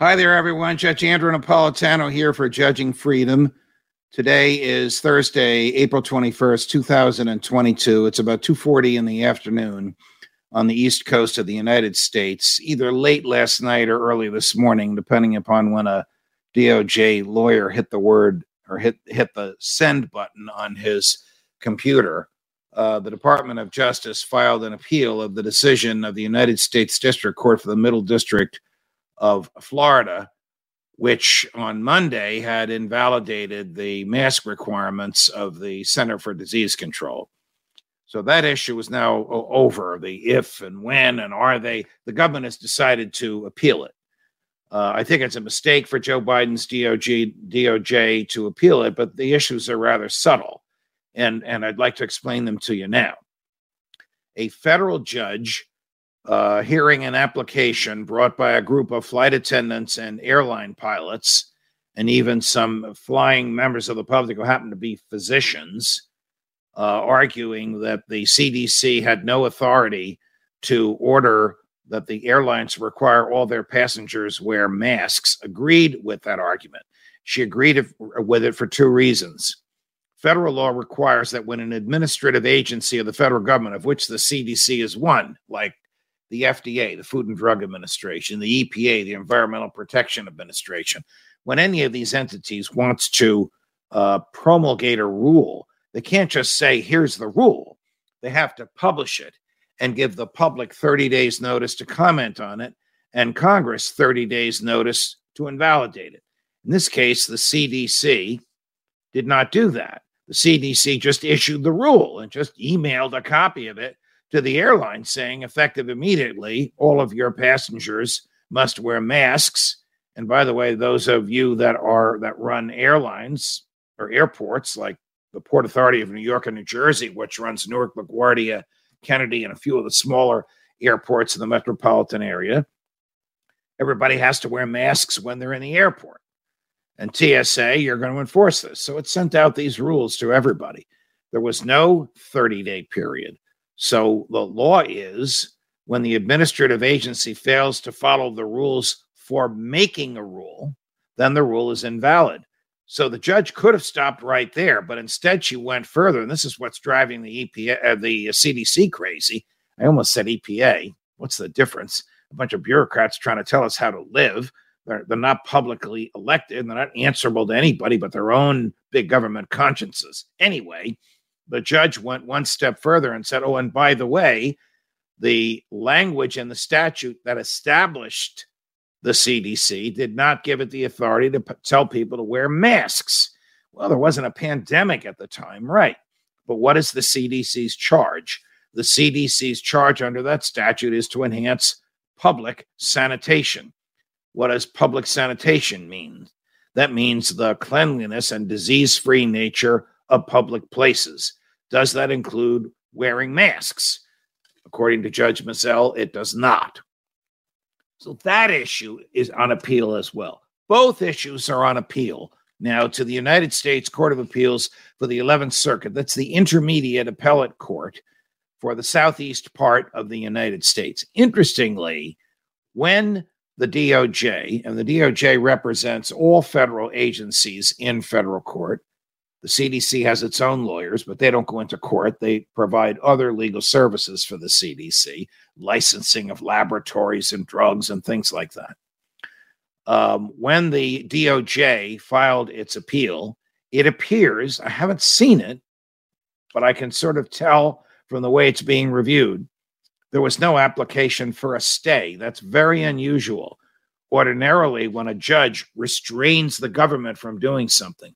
Hi there, everyone. Judge Andrew Napolitano here for Judging Freedom. Today is Thursday, April 21st, 2022. It's about 2.40 in the afternoon on the east coast of the United States, either late last night or early this morning, depending upon when a DOJ lawyer hit the word or hit hit the send button on his computer. Uh, the Department of Justice filed an appeal of the decision of the United States District Court for the Middle District of Florida, which on Monday had invalidated the mask requirements of the Center for Disease Control. So that issue is now over. The if and when and are they, the government has decided to appeal it. Uh, I think it's a mistake for Joe Biden's DOJ, DOJ to appeal it, but the issues are rather subtle. And, and I'd like to explain them to you now. A federal judge uh, hearing an application brought by a group of flight attendants and airline pilots, and even some flying members of the public who happen to be physicians, uh, arguing that the CDC had no authority to order that the airlines require all their passengers wear masks, agreed with that argument. She agreed with it for two reasons. Federal law requires that when an administrative agency of the federal government, of which the CDC is one, like the FDA, the Food and Drug Administration, the EPA, the Environmental Protection Administration, when any of these entities wants to uh, promulgate a rule, they can't just say, here's the rule. They have to publish it and give the public 30 days notice to comment on it and Congress 30 days notice to invalidate it. In this case, the CDC did not do that. The CDC just issued the rule and just emailed a copy of it to the airline saying, effective immediately, all of your passengers must wear masks. And by the way, those of you that are that run airlines or airports like the Port Authority of New York and New Jersey, which runs Newark, LaGuardia, Kennedy, and a few of the smaller airports in the metropolitan area. Everybody has to wear masks when they're in the airport. And TSA, you're going to enforce this. So it sent out these rules to everybody. There was no 30 day period. So the law is when the administrative agency fails to follow the rules for making a rule, then the rule is invalid. So the judge could have stopped right there, but instead she went further, and this is what's driving the EPA, uh, the CDC crazy. I almost said EPA. What's the difference? A bunch of bureaucrats trying to tell us how to live. They're, they're not publicly elected. They're not answerable to anybody but their own big government consciences. Anyway, the judge went one step further and said, "Oh, and by the way, the language in the statute that established the CDC did not give it the authority to p- tell people to wear masks. Well, there wasn't a pandemic at the time, right? But what is the CDC's charge? The CDC's charge under that statute is to enhance public sanitation. What does public sanitation mean? That means the cleanliness and disease free nature of public places. Does that include wearing masks? According to Judge Mizelle, it does not. So that issue is on appeal as well. Both issues are on appeal now to the United States Court of Appeals for the 11th Circuit. That's the intermediate appellate court for the southeast part of the United States. Interestingly, when the DOJ, and the DOJ represents all federal agencies in federal court, the CDC has its own lawyers, but they don't go into court. They provide other legal services for the CDC, licensing of laboratories and drugs and things like that. Um, when the DOJ filed its appeal, it appears, I haven't seen it, but I can sort of tell from the way it's being reviewed, there was no application for a stay. That's very unusual. Ordinarily, when a judge restrains the government from doing something,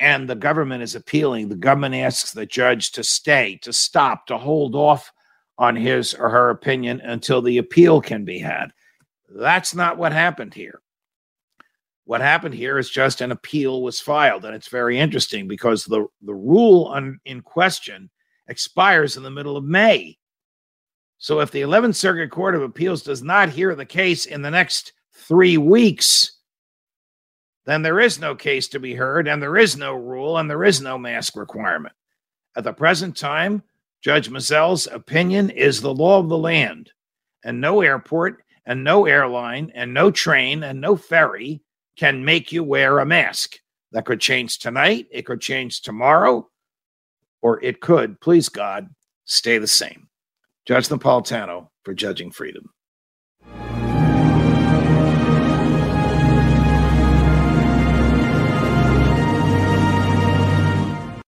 and the government is appealing, the government asks the judge to stay, to stop, to hold off on his or her opinion until the appeal can be had. That's not what happened here. What happened here is just an appeal was filed, and it's very interesting because the, the rule on, in question expires in the middle of May. So if the 11th Circuit Court of Appeals does not hear the case in the next three weeks, then there is no case to be heard, and there is no rule, and there is no mask requirement. At the present time, Judge Mizelle's opinion is the law of the land, and no airport, and no airline, and no train, and no ferry can make you wear a mask. That could change tonight, it could change tomorrow, or it could, please God, stay the same. Judge Napolitano for Judging Freedom.